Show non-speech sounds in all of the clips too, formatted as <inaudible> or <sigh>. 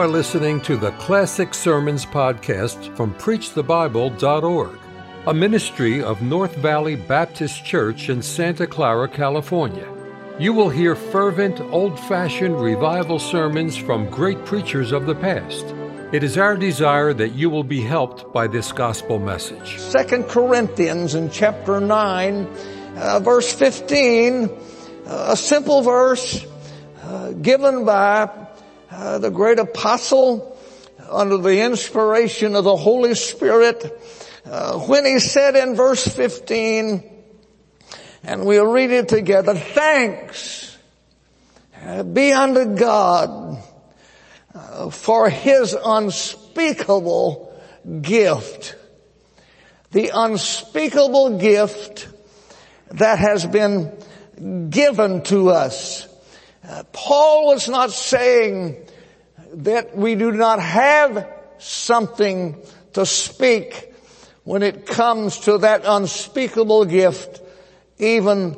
are listening to the Classic Sermons podcast from PreachTheBible.org, a ministry of North Valley Baptist Church in Santa Clara, California. You will hear fervent, old fashioned revival sermons from great preachers of the past. It is our desire that you will be helped by this gospel message. Second Corinthians in chapter 9, uh, verse 15, uh, a simple verse uh, given by uh, the great apostle under the inspiration of the Holy Spirit uh, when he said in verse 15, and we'll read it together, thanks uh, be unto God uh, for his unspeakable gift. The unspeakable gift that has been given to us. Paul is not saying that we do not have something to speak when it comes to that unspeakable gift, even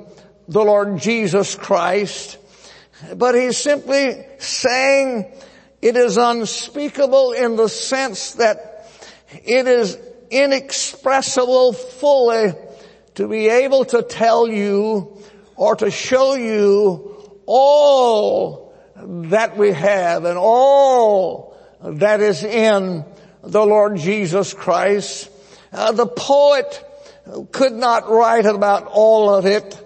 the Lord Jesus Christ. But he's simply saying it is unspeakable in the sense that it is inexpressible fully to be able to tell you or to show you all that we have and all that is in the Lord Jesus Christ. Uh, the poet could not write about all of it,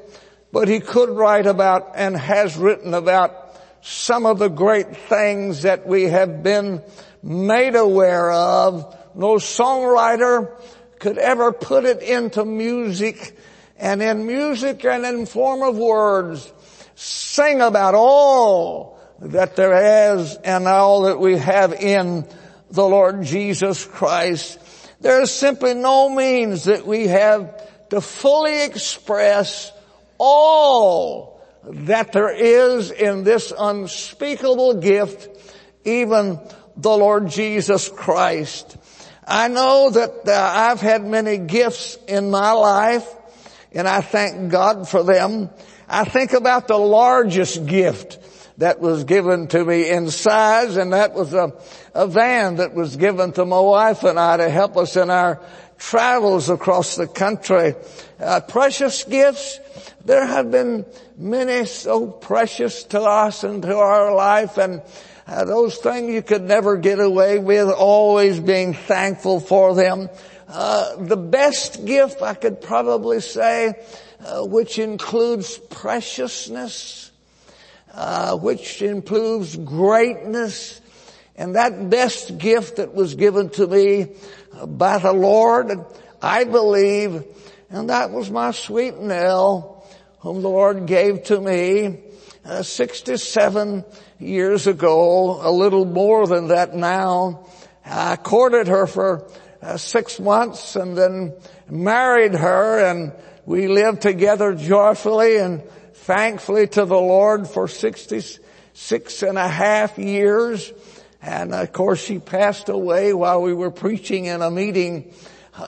but he could write about and has written about some of the great things that we have been made aware of. No songwriter could ever put it into music and in music and in form of words sing about all that there is and all that we have in the Lord Jesus Christ. There is simply no means that we have to fully express all that there is in this unspeakable gift, even the Lord Jesus Christ. I know that uh, I've had many gifts in my life and I thank God for them. I think about the largest gift that was given to me in size and that was a, a van that was given to my wife and I to help us in our travels across the country. Uh, precious gifts. There have been many so precious to us and to our life and uh, those things you could never get away with, always being thankful for them. Uh, the best gift I could probably say, uh, which includes preciousness, uh, which includes greatness, and that best gift that was given to me by the Lord, I believe, and that was my sweet Nell, whom the Lord gave to me uh, 67 years ago, a little more than that now. I courted her for uh, six months and then married her and we lived together joyfully and thankfully to the Lord for 66 and a half years. And of course she passed away while we were preaching in a meeting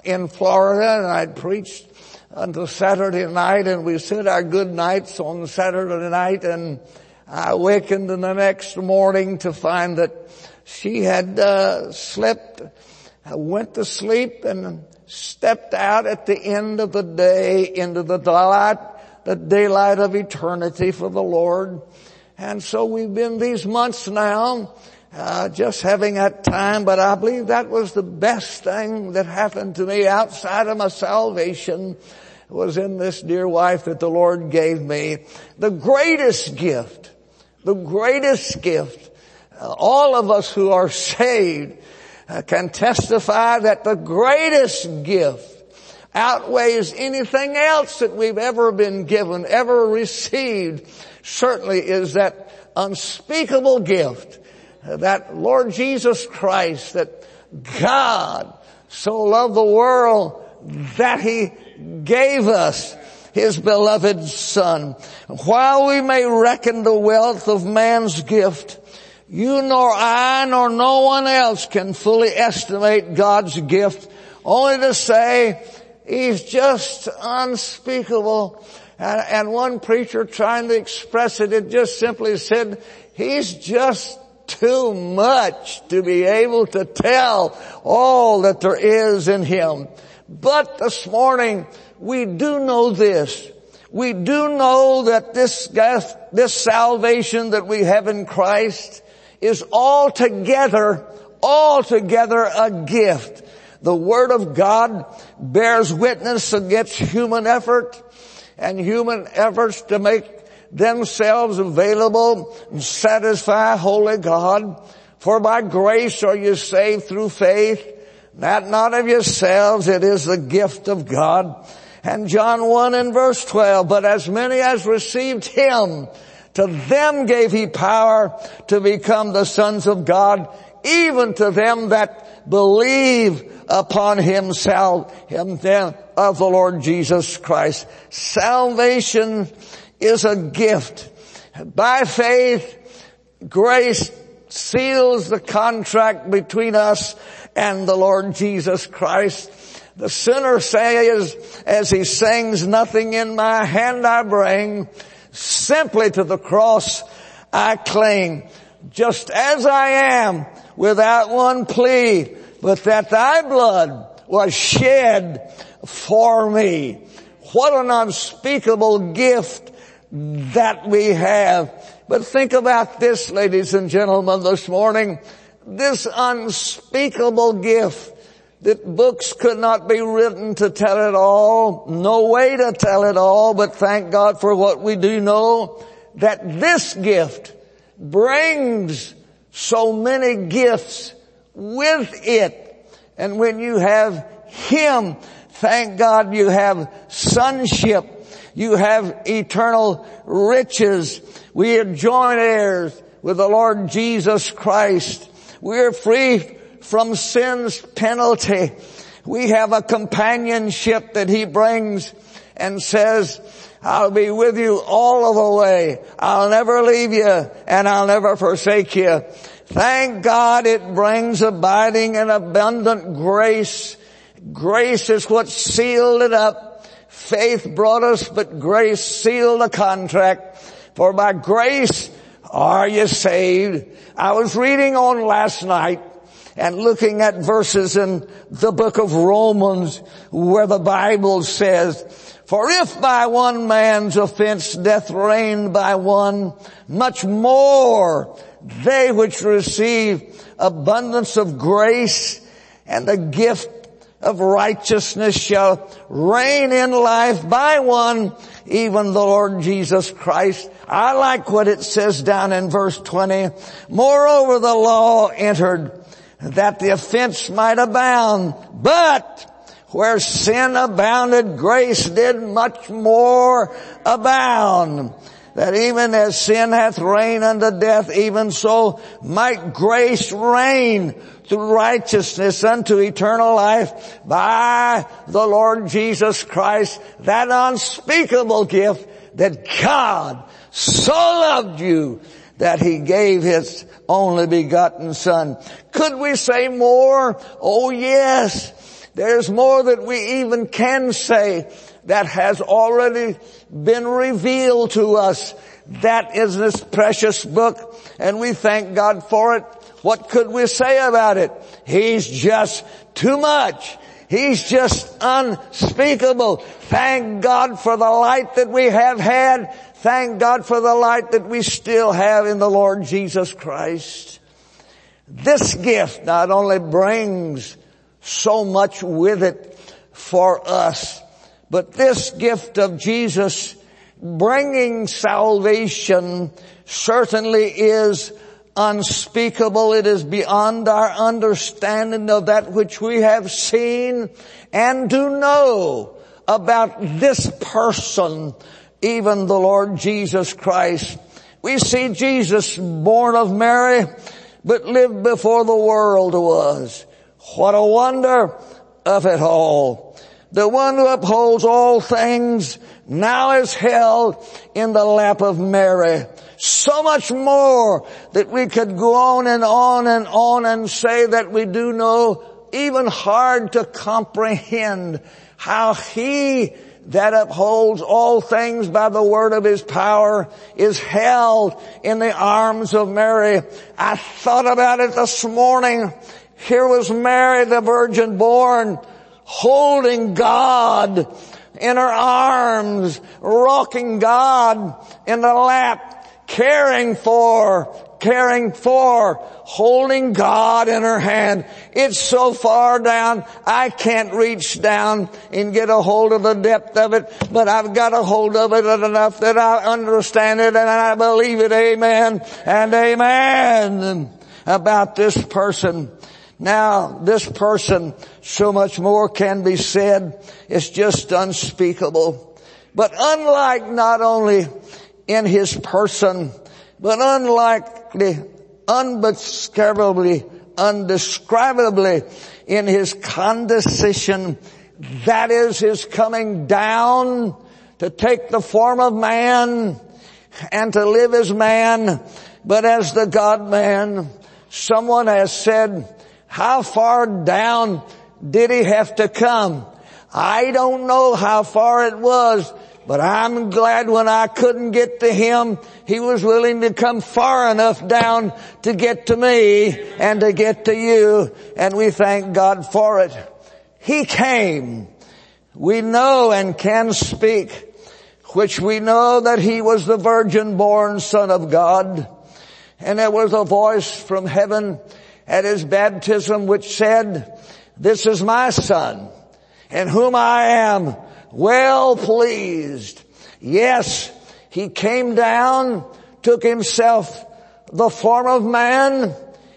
in Florida and I'd preached until Saturday night and we said our good nights on Saturday night and I awakened in the next morning to find that she had uh, slept went to sleep and stepped out at the end of the day into the daylight, the daylight of eternity for the Lord. And so we've been these months now, uh, just having that time, but I believe that was the best thing that happened to me outside of my salvation was in this dear wife that the Lord gave me. The greatest gift, the greatest gift, uh, all of us who are saved, can testify that the greatest gift outweighs anything else that we've ever been given, ever received, certainly is that unspeakable gift, that Lord Jesus Christ, that God so loved the world that He gave us His beloved Son. While we may reckon the wealth of man's gift, you nor I nor no one else can fully estimate God's gift, only to say He's just unspeakable. And, and one preacher trying to express it, it just simply said, He's just too much to be able to tell all that there is in Him. But this morning, we do know this. We do know that this, this salvation that we have in Christ is altogether, altogether a gift. The Word of God bears witness against human effort and human efforts to make themselves available and satisfy holy God. For by grace are you saved through faith, that not of yourselves, it is the gift of God. And John 1 and verse 12, but as many as received Him, to them gave He power to become the sons of God, even to them that believe upon Himself, Him of the Lord Jesus Christ. Salvation is a gift. By faith, grace seals the contract between us and the Lord Jesus Christ. The sinner says, as he sings, nothing in my hand I bring, simply to the cross I cling, just as I am, without one plea, but that thy blood was shed for me. What an unspeakable gift that we have. But think about this, ladies and gentlemen, this morning. This unspeakable gift that books could not be written to tell it all. No way to tell it all, but thank God for what we do know that this gift brings so many gifts with it. And when you have Him, thank God you have sonship. You have eternal riches. We are joint heirs with the Lord Jesus Christ. We're free from sin's penalty. We have a companionship that He brings and says, I'll be with you all of the way. I'll never leave you and I'll never forsake you. Thank God it brings abiding and abundant grace. Grace is what sealed it up. Faith brought us, but grace sealed the contract. For by grace are you saved. I was reading on last night and looking at verses in the book of Romans where the Bible says, for if by one man's offense death reigned by one, much more they which receive abundance of grace and the gift of righteousness shall reign in life by one, even the Lord Jesus Christ. I like what it says down in verse 20. Moreover, the law entered that the offense might abound, but where sin abounded, grace did much more abound. That even as sin hath reigned unto death, even so might grace reign through righteousness unto eternal life by the Lord Jesus Christ, that unspeakable gift that God so loved you that he gave his only begotten son. Could we say more? Oh yes. There's more that we even can say that has already been revealed to us. That is this precious book and we thank God for it. What could we say about it? He's just too much. He's just unspeakable. Thank God for the light that we have had. Thank God for the light that we still have in the Lord Jesus Christ. This gift not only brings so much with it for us, but this gift of Jesus bringing salvation certainly is unspeakable. It is beyond our understanding of that which we have seen and do know about this person, even the Lord Jesus Christ. We see Jesus born of Mary, but lived before the world was. What a wonder of it all. The one who upholds all things now is held in the lap of Mary. So much more that we could go on and on and on and say that we do know even hard to comprehend how he that upholds all things by the word of his power is held in the arms of Mary. I thought about it this morning. Here was Mary, the virgin born, holding God in her arms, rocking God in the lap, caring for, caring for, holding God in her hand. It's so far down, I can't reach down and get a hold of the depth of it, but I've got a hold of it enough that I understand it and I believe it. Amen and amen about this person. Now, this person, so much more can be said. It's just unspeakable. But unlike not only in his person, but unlikely, undescribably, undescribably in his condescension, that is his coming down to take the form of man and to live as man, but as the God man. Someone has said, how far down did he have to come? I don't know how far it was, but I'm glad when I couldn't get to him, he was willing to come far enough down to get to me and to get to you. And we thank God for it. He came. We know and can speak, which we know that he was the virgin born son of God. And there was a voice from heaven at his baptism which said, this is my son in whom I am well pleased. Yes, he came down, took himself the form of man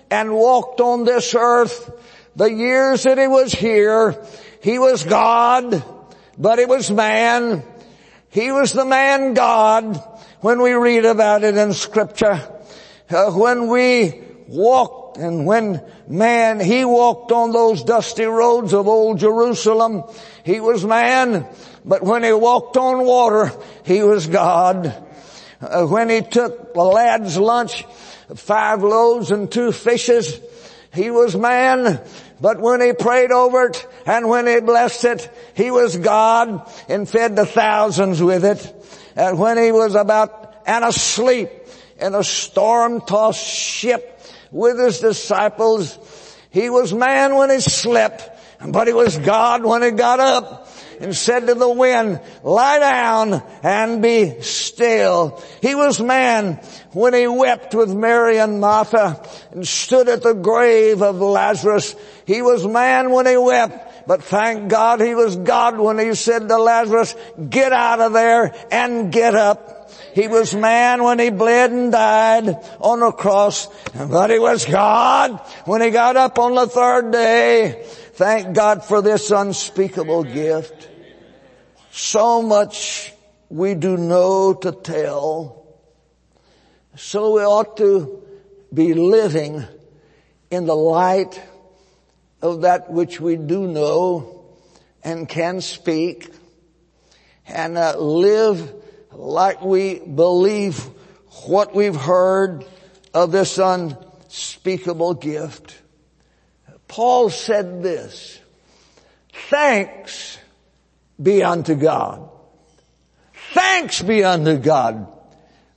and walked on this earth. The years that he was here, he was God, but he was man. He was the man God when we read about it in scripture. Uh, when we and when man, he walked on those dusty roads of old Jerusalem, he was man, but when he walked on water, he was God. Uh, when he took the lad's lunch, five loaves and two fishes, he was man, but when he prayed over it and when he blessed it, he was God and fed the thousands with it. And when he was about and asleep in a storm-tossed ship with his disciples, he was man when he slept, but he was God when he got up and said to the wind, lie down and be still. He was man when he wept with Mary and Martha and stood at the grave of Lazarus. He was man when he wept, but thank God he was God when he said to Lazarus, get out of there and get up. He was man when he bled and died on the cross, but he was God when he got up on the third day. Thank God for this unspeakable gift. So much we do know to tell. So we ought to be living in the light of that which we do know and can speak and uh, live like we believe what we've heard of this unspeakable gift. Paul said this, thanks be unto God. Thanks be unto God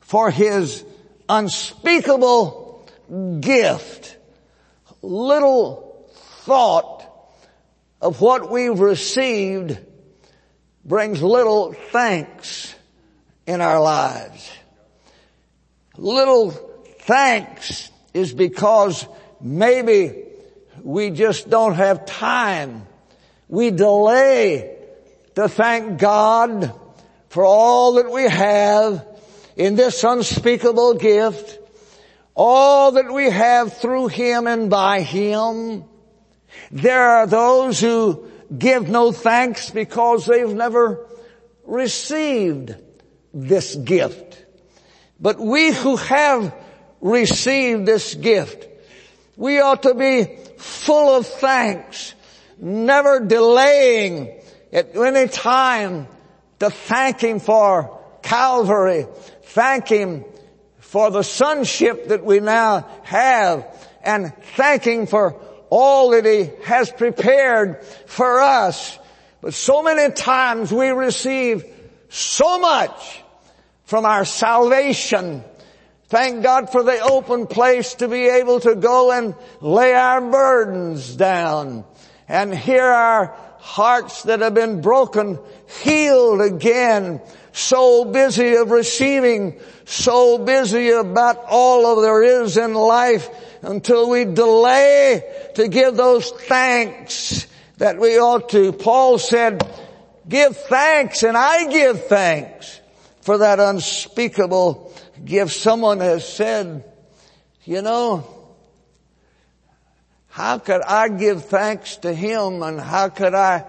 for his unspeakable gift. Little thought of what we've received brings little thanks in our lives. Little thanks is because maybe we just don't have time. We delay to thank God for all that we have in this unspeakable gift, all that we have through Him and by Him. There are those who give no thanks because they've never received this gift. But we who have received this gift, we ought to be full of thanks, never delaying at any time to thank Him for Calvary, thank Him for the sonship that we now have, and thank Him for all that He has prepared for us. But so many times we receive so much from our salvation. Thank God for the open place to be able to go and lay our burdens down and hear our hearts that have been broken healed again. So busy of receiving, so busy about all of there is in life until we delay to give those thanks that we ought to. Paul said, give thanks and I give thanks for that unspeakable gift. Someone has said, you know, how could I give thanks to Him and how could I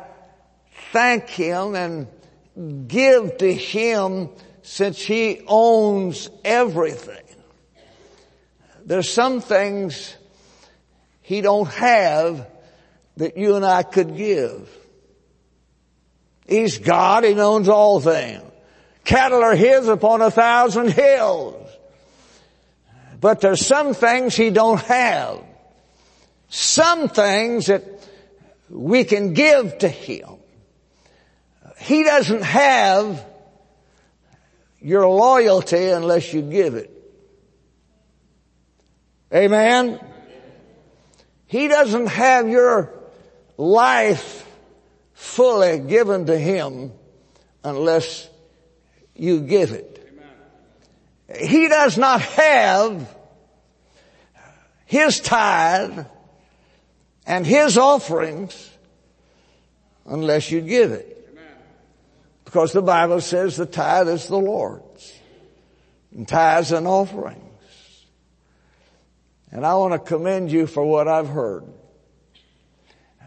thank Him and give to Him since He owns everything? There's some things He don't have that you and I could give. He's God, He owns all things. Cattle are His upon a thousand hills. But there's some things He don't have. Some things that we can give to Him. He doesn't have your loyalty unless you give it. Amen? He doesn't have your life fully given to Him unless you give it. He does not have His tithe and His offerings unless you give it. Because the Bible says the tithe is the Lord's. And tithes and offerings. And I want to commend you for what I've heard. Uh,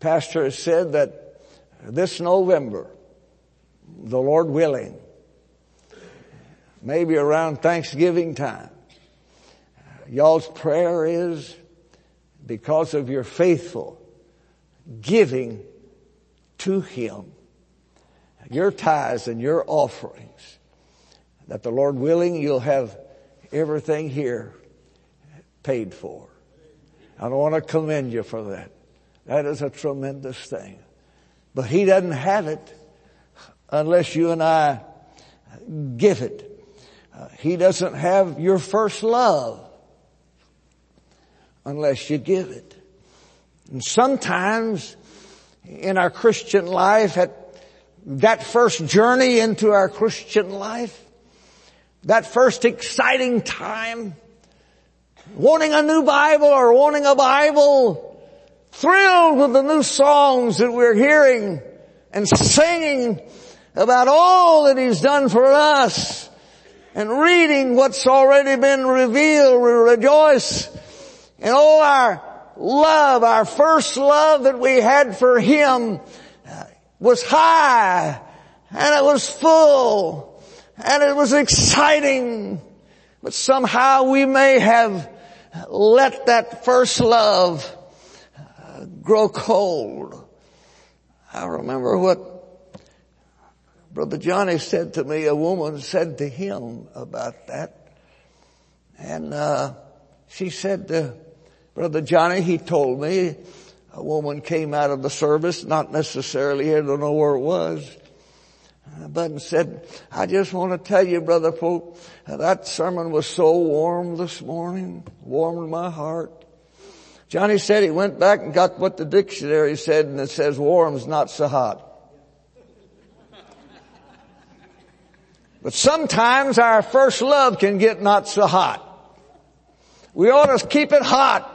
Pastor has said that this November, the Lord willing, maybe around Thanksgiving time, y'all's prayer is because of your faithful giving to Him, your tithes and your offerings, that the Lord willing, you'll have everything here paid for. I don't want to commend you for that. That is a tremendous thing. But He doesn't have it unless you and I give it. Uh, he doesn't have your first love unless you give it. And sometimes in our Christian life at that first journey into our Christian life, that first exciting time, wanting a new Bible or wanting a Bible, thrilled with the new songs that we're hearing and singing about all that He's done for us and reading what's already been revealed. We rejoice in all our love, our first love that we had for Him uh, was high and it was full and it was exciting. But somehow we may have let that first love uh, grow cold. I remember what Brother Johnny said to me, a woman said to him about that. And, uh, she said to Brother Johnny, he told me, a woman came out of the service, not necessarily here, don't know where it was, but said, I just want to tell you, Brother Pope, that sermon was so warm this morning, warmed my heart. Johnny said he went back and got what the dictionary said and it says warm's not so hot. But sometimes our first love can get not so hot. We ought to keep it hot.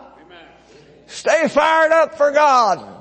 Stay fired up for God.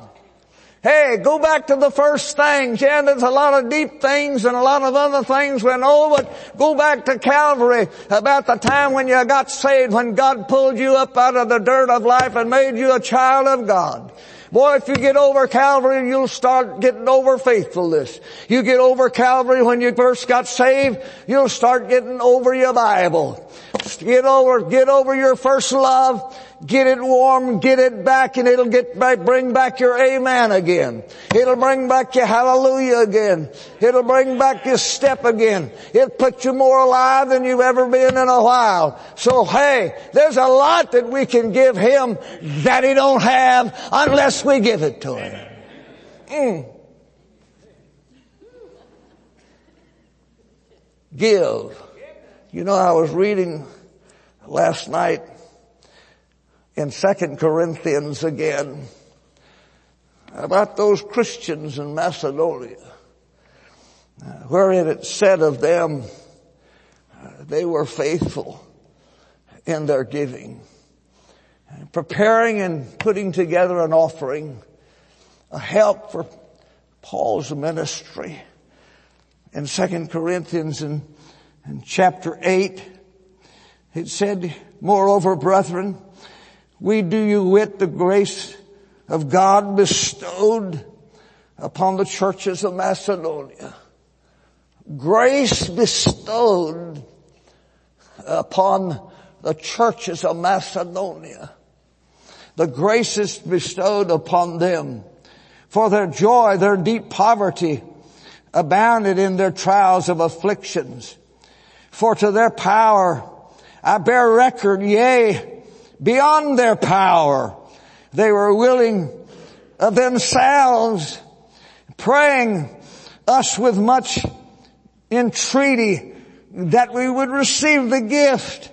Hey, go back to the first things. Yeah, there's a lot of deep things and a lot of other things we know, but go back to Calvary about the time when you got saved, when God pulled you up out of the dirt of life and made you a child of God. Boy, if you get over Calvary, you'll start getting over faithfulness. You get over Calvary when you first got saved, you'll start getting over your Bible. Get over, get over your first love. Get it warm, get it back, and it'll get back, bring back your amen again. It'll bring back your hallelujah again. It'll bring back your step again. It'll put you more alive than you've ever been in a while. So hey, there's a lot that we can give Him that He don't have unless we give it to Him. Mm. Give. You know, I was reading last night in Second Corinthians again about those Christians in Macedonia, wherein it said of them, they were faithful in their giving, preparing and putting together an offering, a help for Paul's ministry. In Second Corinthians in, in chapter 8, it said, Moreover, brethren, we do you wit the grace of God bestowed upon the churches of Macedonia. Grace bestowed upon the churches of Macedonia. The graces bestowed upon them for their joy, their deep poverty abounded in their trials of afflictions. For to their power I bear record, yea, beyond their power. They were willing of themselves, praying us with much entreaty that we would receive the gift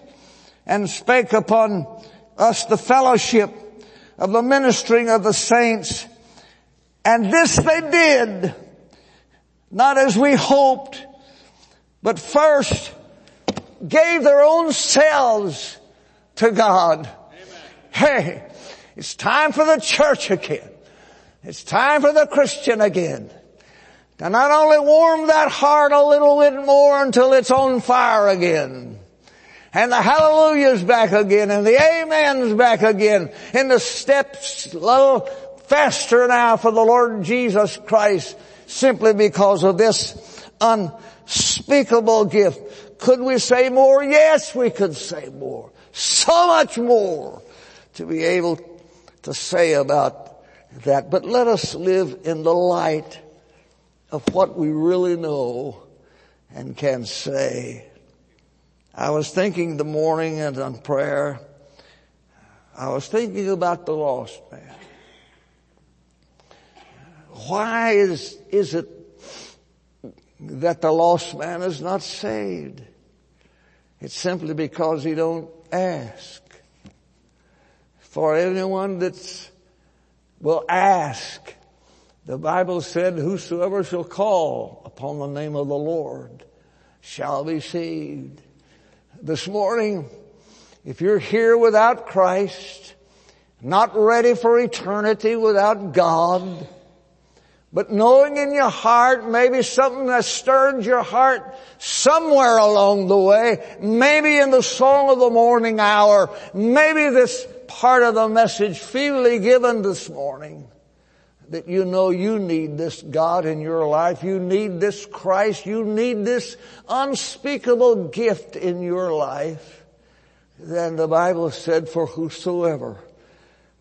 and spake upon us the fellowship of the ministering of the saints. And this they did, not as we hoped, but first gave their own selves to God Hey, it's time for the church again. It's time for the Christian again. To not only warm that heart a little bit more until it's on fire again. And the hallelujah's back again and the amen's back again and the steps a little faster now for the Lord Jesus Christ simply because of this unspeakable gift. Could we say more? Yes, we could say more. So much more to be able to say about that. But let us live in the light of what we really know and can say. I was thinking the morning and on prayer, I was thinking about the lost man. Why is, is it that the lost man is not saved? It's simply because he don't ask for anyone that will ask. The Bible said, whosoever shall call upon the name of the Lord shall be saved. This morning, if you're here without Christ, not ready for eternity without God, but knowing in your heart maybe something that stirred your heart somewhere along the way, maybe in the song of the morning hour, maybe this part of the message feebly given this morning that you know you need this God in your life. You need this Christ. You need this unspeakable gift in your life. Then the Bible said, for whosoever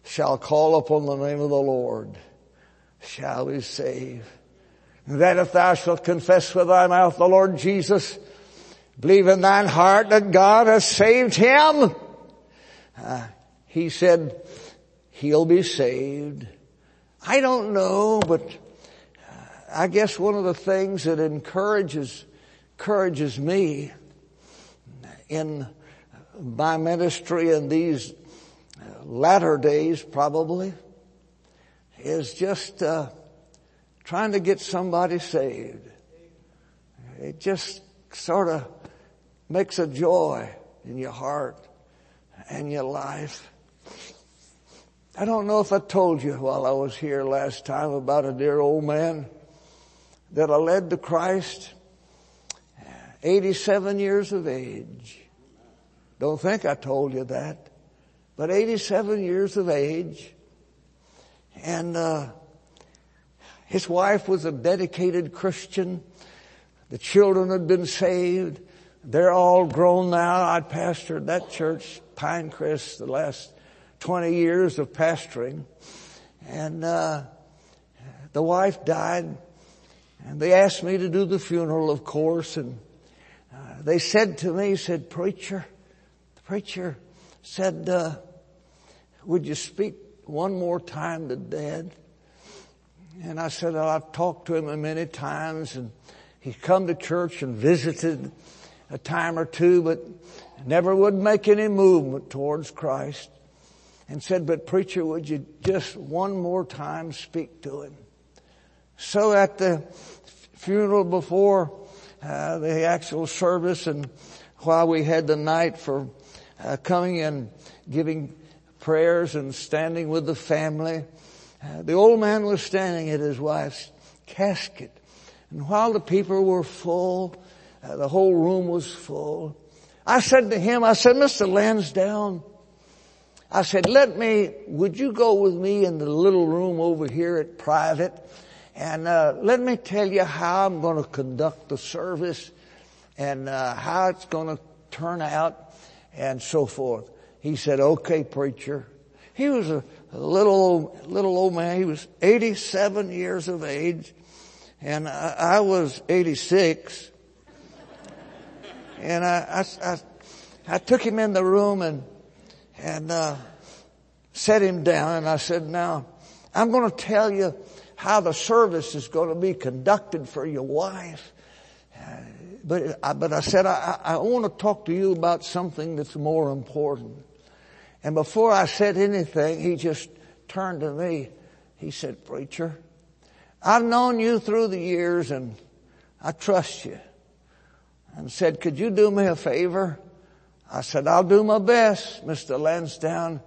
shall call upon the name of the Lord shall be saved. That if thou shalt confess with thy mouth the Lord Jesus, believe in thine heart that God has saved him, uh, he said, he'll be saved. I don't know, but uh, I guess one of the things that encourages, encourages me in uh, my ministry in these uh, latter days probably is just uh, trying to get somebody saved. It just sort of makes a joy in your heart and your life. I don't know if I told you while I was here last time about a dear old man that I led to Christ, 87 years of age. Don't think I told you that, but 87 years of age. And, uh, his wife was a dedicated Christian. The children had been saved. they're all grown now. I pastored that church, Pinecrest, the last 20 years of pastoring. And, uh, the wife died and they asked me to do the funeral, of course, and uh, they said to me, said, preacher, the preacher said, uh, would you speak one more time to dad? And I said, well, I've talked to him many times and he's come to church and visited a time or two, but never would make any movement towards Christ. And said, but preacher, would you just one more time speak to him? So at the funeral before uh, the actual service and while we had the night for uh, coming and giving prayers and standing with the family, uh, the old man was standing at his wife's casket. And while the people were full, uh, the whole room was full, I said to him, I said, Mr. Lansdowne, I said, let me, would you go with me in the little room over here at private? And uh, let me tell you how I'm going to conduct the service and uh, how it's going to turn out and so forth. He said, okay, preacher. He was a, little old, little old man. He was 87 years of age and I, I was 86. and I, I, I, I, took him in the room and, and, uh, set him down and I said, now, I'm going to tell you how the service is going to be conducted for your wife. But, but I said, I, I want to talk to you about something that's more important. And before I said anything, he just turned to me. He said, preacher, I've known you through the years and I trust you. And said, could you do me a favor? I said, I'll do my best, Mr. Lansdowne.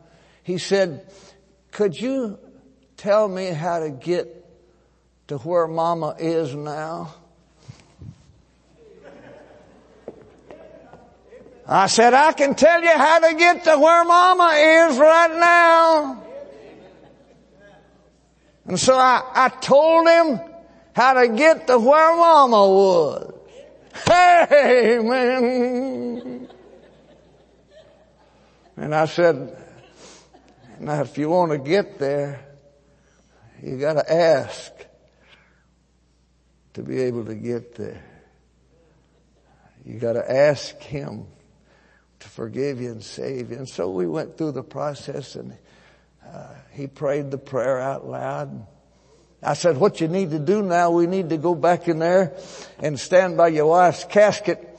He said, could you tell me how to get to where mama is now? I said, I can tell you how to get to where mama is right now. And so I, I told him how to get to where mama was. <laughs> Man. And I said, now if you want to get there, you gotta ask to be able to get there. You gotta ask Him to forgive you and save you. And so we went through the process and uh, he prayed the prayer out loud. I said, what you need to do now, we need to go back in there and stand by your wife's casket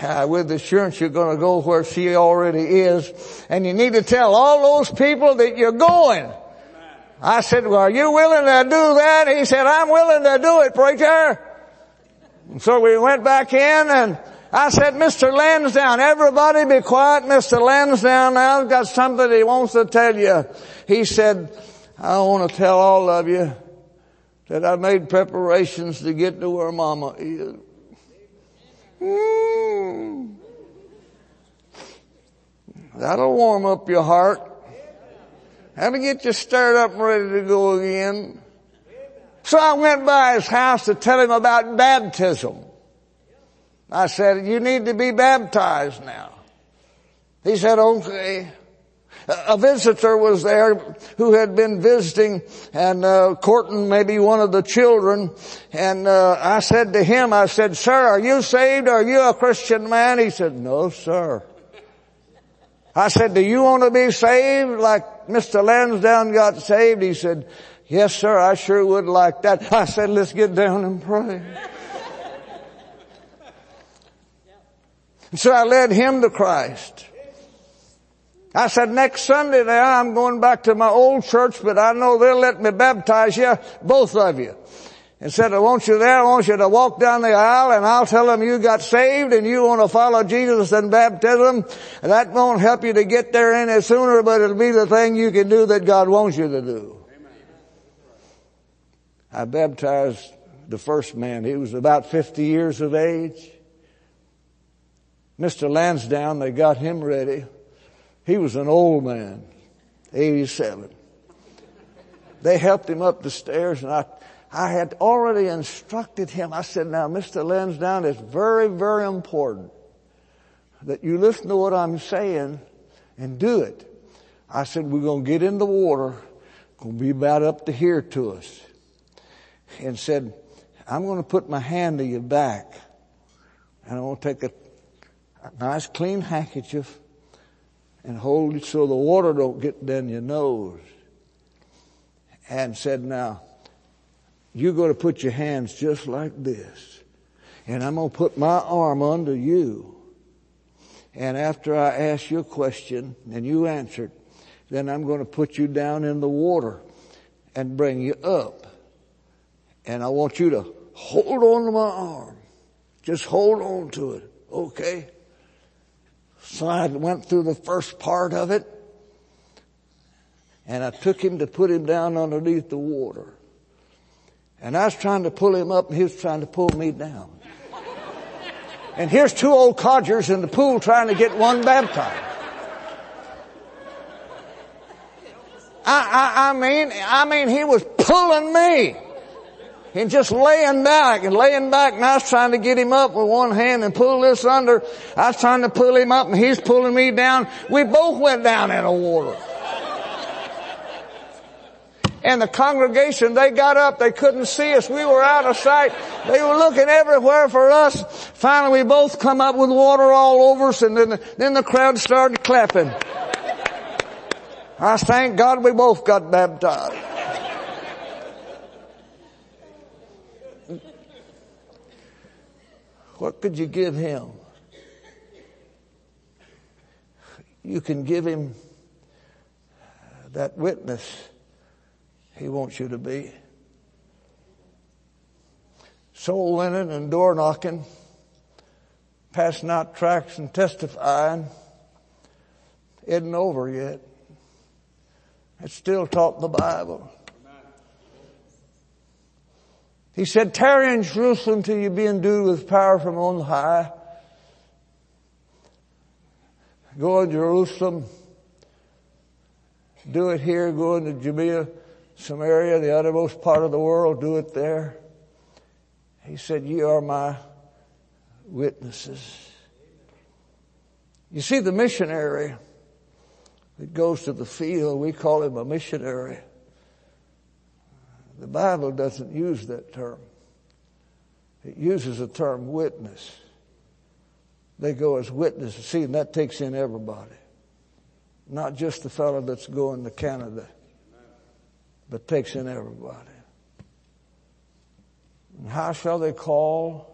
uh, with assurance you're going to go where she already is. And you need to tell all those people that you're going. I said, well, are you willing to do that? He said, I'm willing to do it, preacher. And so we went back in and I said, Mr. Lansdowne, everybody be quiet. Mr. Lansdowne now has got something he wants to tell you. He said, I want to tell all of you that I made preparations to get to where mama is. Mm. That'll warm up your heart. That'll get you stirred up and ready to go again. So I went by his house to tell him about baptism. I said, you need to be baptized now. He said, okay. A visitor was there who had been visiting and uh, courting maybe one of the children. And uh, I said to him, I said, sir, are you saved? Are you a Christian man? He said, no, sir. I said, do you want to be saved like Mr. Lansdowne got saved? He said, yes, sir, I sure would like that. I said, let's get down and pray. And so I led him to Christ. I said, next Sunday now I'm going back to my old church, but I know they'll let me baptize you, both of you. And said, I want you there, I want you to walk down the aisle and I'll tell them you got saved and you want to follow Jesus in baptism. And that won't help you to get there any sooner, but it'll be the thing you can do that God wants you to do. I baptized the first man. He was about 50 years of age. Mr. Lansdowne, they got him ready. He was an old man, 87. They helped him up the stairs and I, I had already instructed him. I said, now Mr. Lansdowne, it's very, very important that you listen to what I'm saying and do it. I said, we're going to get in the water, going to be about up to here to us. And said, I'm going to put my hand to your back and I'm going to take a, a nice clean handkerchief and hold it so the water don't get down your nose. And said, now, you're going to put your hands just like this. And I'm going to put my arm under you. And after I ask you a question and you answer it, then I'm going to put you down in the water and bring you up. And I want you to hold on to my arm. Just hold on to it. Okay? So I went through the first part of it and I took him to put him down underneath the water. And I was trying to pull him up and he was trying to pull me down. And here's two old codgers in the pool trying to get one baptized. I, I, I mean, I mean, he was pulling me. And just laying back and laying back and I was trying to get him up with one hand and pull this under. I was trying to pull him up and he's pulling me down. We both went down in the water. And the congregation, they got up, they couldn't see us, we were out of sight. They were looking everywhere for us. Finally we both come up with water all over us and then, then the crowd started clapping. I thank God we both got baptized. What could you give him? You can give him that witness he wants you to be. Soul winning and door knocking, passing out tracts and testifying isn't over yet. It's still taught in the Bible. He said, tarry in Jerusalem till you be endued with power from on high. Go to Jerusalem. Do it here. Go into Judea, Samaria, the uttermost part of the world. Do it there. He said, ye are my witnesses. You see, the missionary that goes to the field, we call him a missionary. The Bible doesn't use that term. It uses the term witness. They go as witnesses. See, and that takes in everybody. Not just the fellow that's going to Canada, but takes in everybody. And how shall they call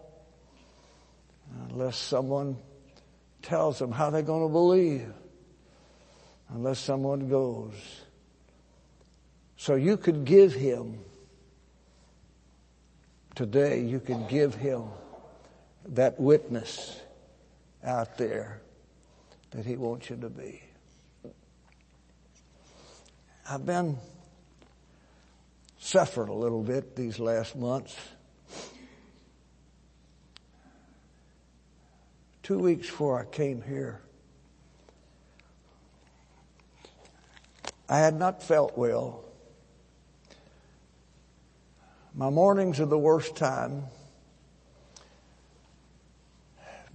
unless someone tells them how they're going to believe? Unless someone goes. So you could give him today, you can give him that witness out there that he wants you to be. I've been suffered a little bit these last months. Two weeks before I came here, I had not felt well. My mornings are the worst time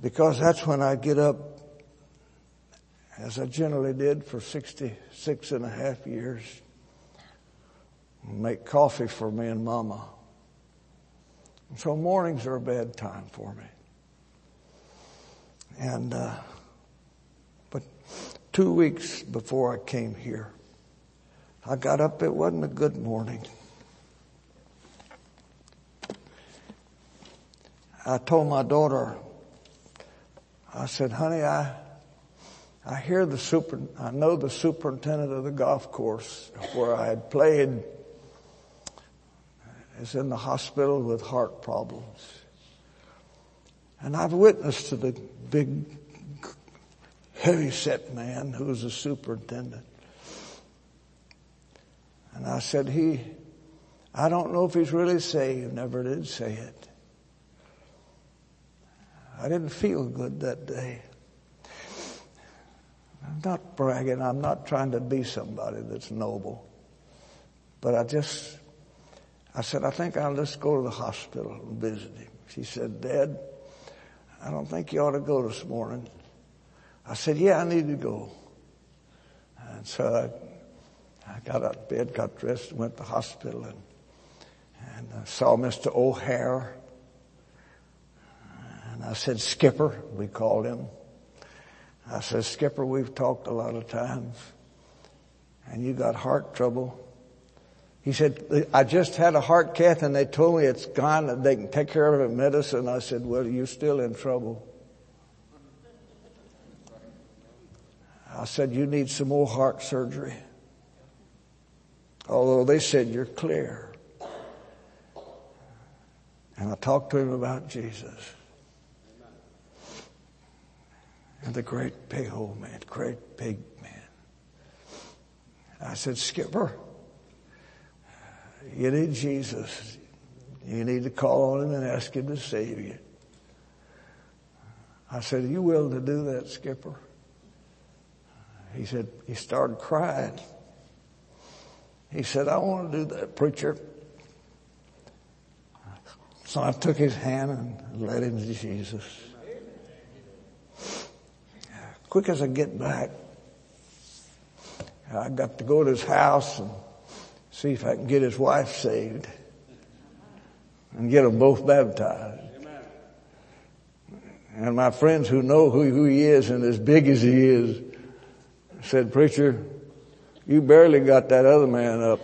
because that's when I get up as I generally did for 66 and a half years, make coffee for me and mama. so mornings are a bad time for me. And, uh, but two weeks before I came here, I got up, it wasn't a good morning. I told my daughter, I said, honey, I, I hear the super, I know the superintendent of the golf course where I had played is in the hospital with heart problems. And I've witnessed to the big, heavy set man who was a superintendent. And I said, he, I don't know if he's really saved, never did say it. I didn't feel good that day. I'm not bragging. I'm not trying to be somebody that's noble. But I just, I said, I think I'll just go to the hospital and visit him. She said, Dad, I don't think you ought to go this morning. I said, yeah, I need to go. And so I, I got out of bed, got dressed, went to the hospital and, and uh, saw Mr. O'Hare. And I said, Skipper, we called him. I said, Skipper, we've talked a lot of times and you got heart trouble. He said, I just had a heart cath and they told me it's gone they can take care of it with medicine. I said, well, you're still in trouble. I said, you need some more heart surgery. Although they said you're clear. And I talked to him about Jesus. And the great big old man, great big man. I said, Skipper, you need Jesus. You need to call on him and ask him to save you. I said, Are you willing to do that, Skipper? He said, He started crying. He said, I want to do that, preacher. So I took his hand and led him to Jesus. Quick as I get back, I got to go to his house and see if I can get his wife saved and get them both baptized. And my friends who know who, who he is and as big as he is said, preacher, you barely got that other man up.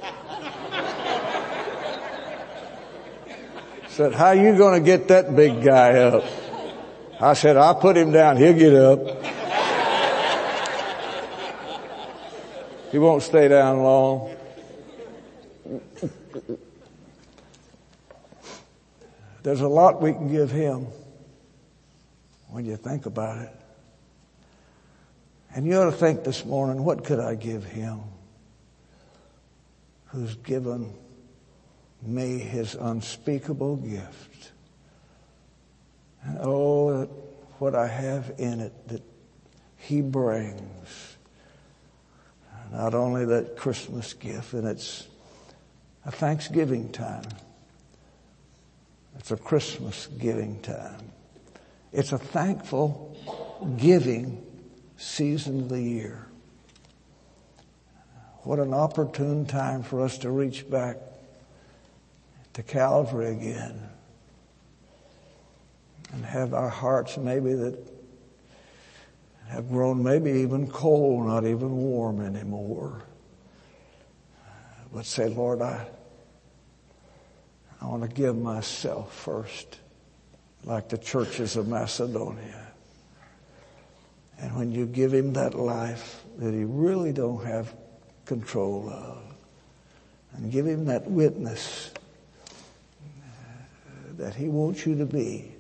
said, how you going to get that big guy up? I said, I'll put him down. He'll get up. He won't stay down long. There's a lot we can give him when you think about it. And you ought to think this morning, what could I give him who's given me his unspeakable gift? And oh, what I have in it that he brings not only that Christmas gift, and it's a Thanksgiving time. It's a Christmas giving time. It's a thankful giving season of the year. What an opportune time for us to reach back to Calvary again and have our hearts maybe that have grown maybe even cold, not even warm anymore. But say, Lord, I, I want to give myself first, like the churches of Macedonia. And when you give him that life that he really don't have control of, and give him that witness uh, that he wants you to be,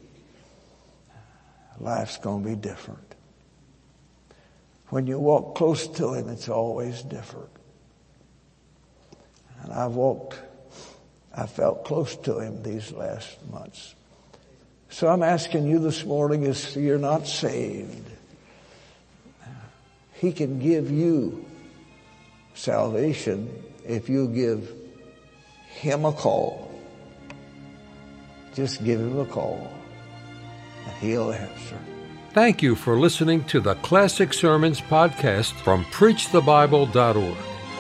life's going to be different. When you walk close to Him, it's always different. And I've walked, I felt close to Him these last months. So I'm asking you this morning if you're not saved, He can give you salvation if you give Him a call. Just give Him a call and He'll answer. Thank you for listening to the Classic Sermons podcast from PreachTheBible.org,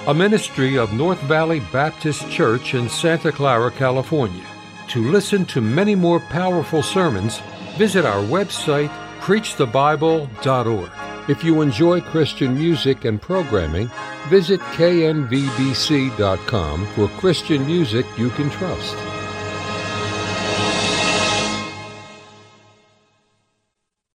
a ministry of North Valley Baptist Church in Santa Clara, California. To listen to many more powerful sermons, visit our website, PreachTheBible.org. If you enjoy Christian music and programming, visit knvbc.com for Christian music you can trust.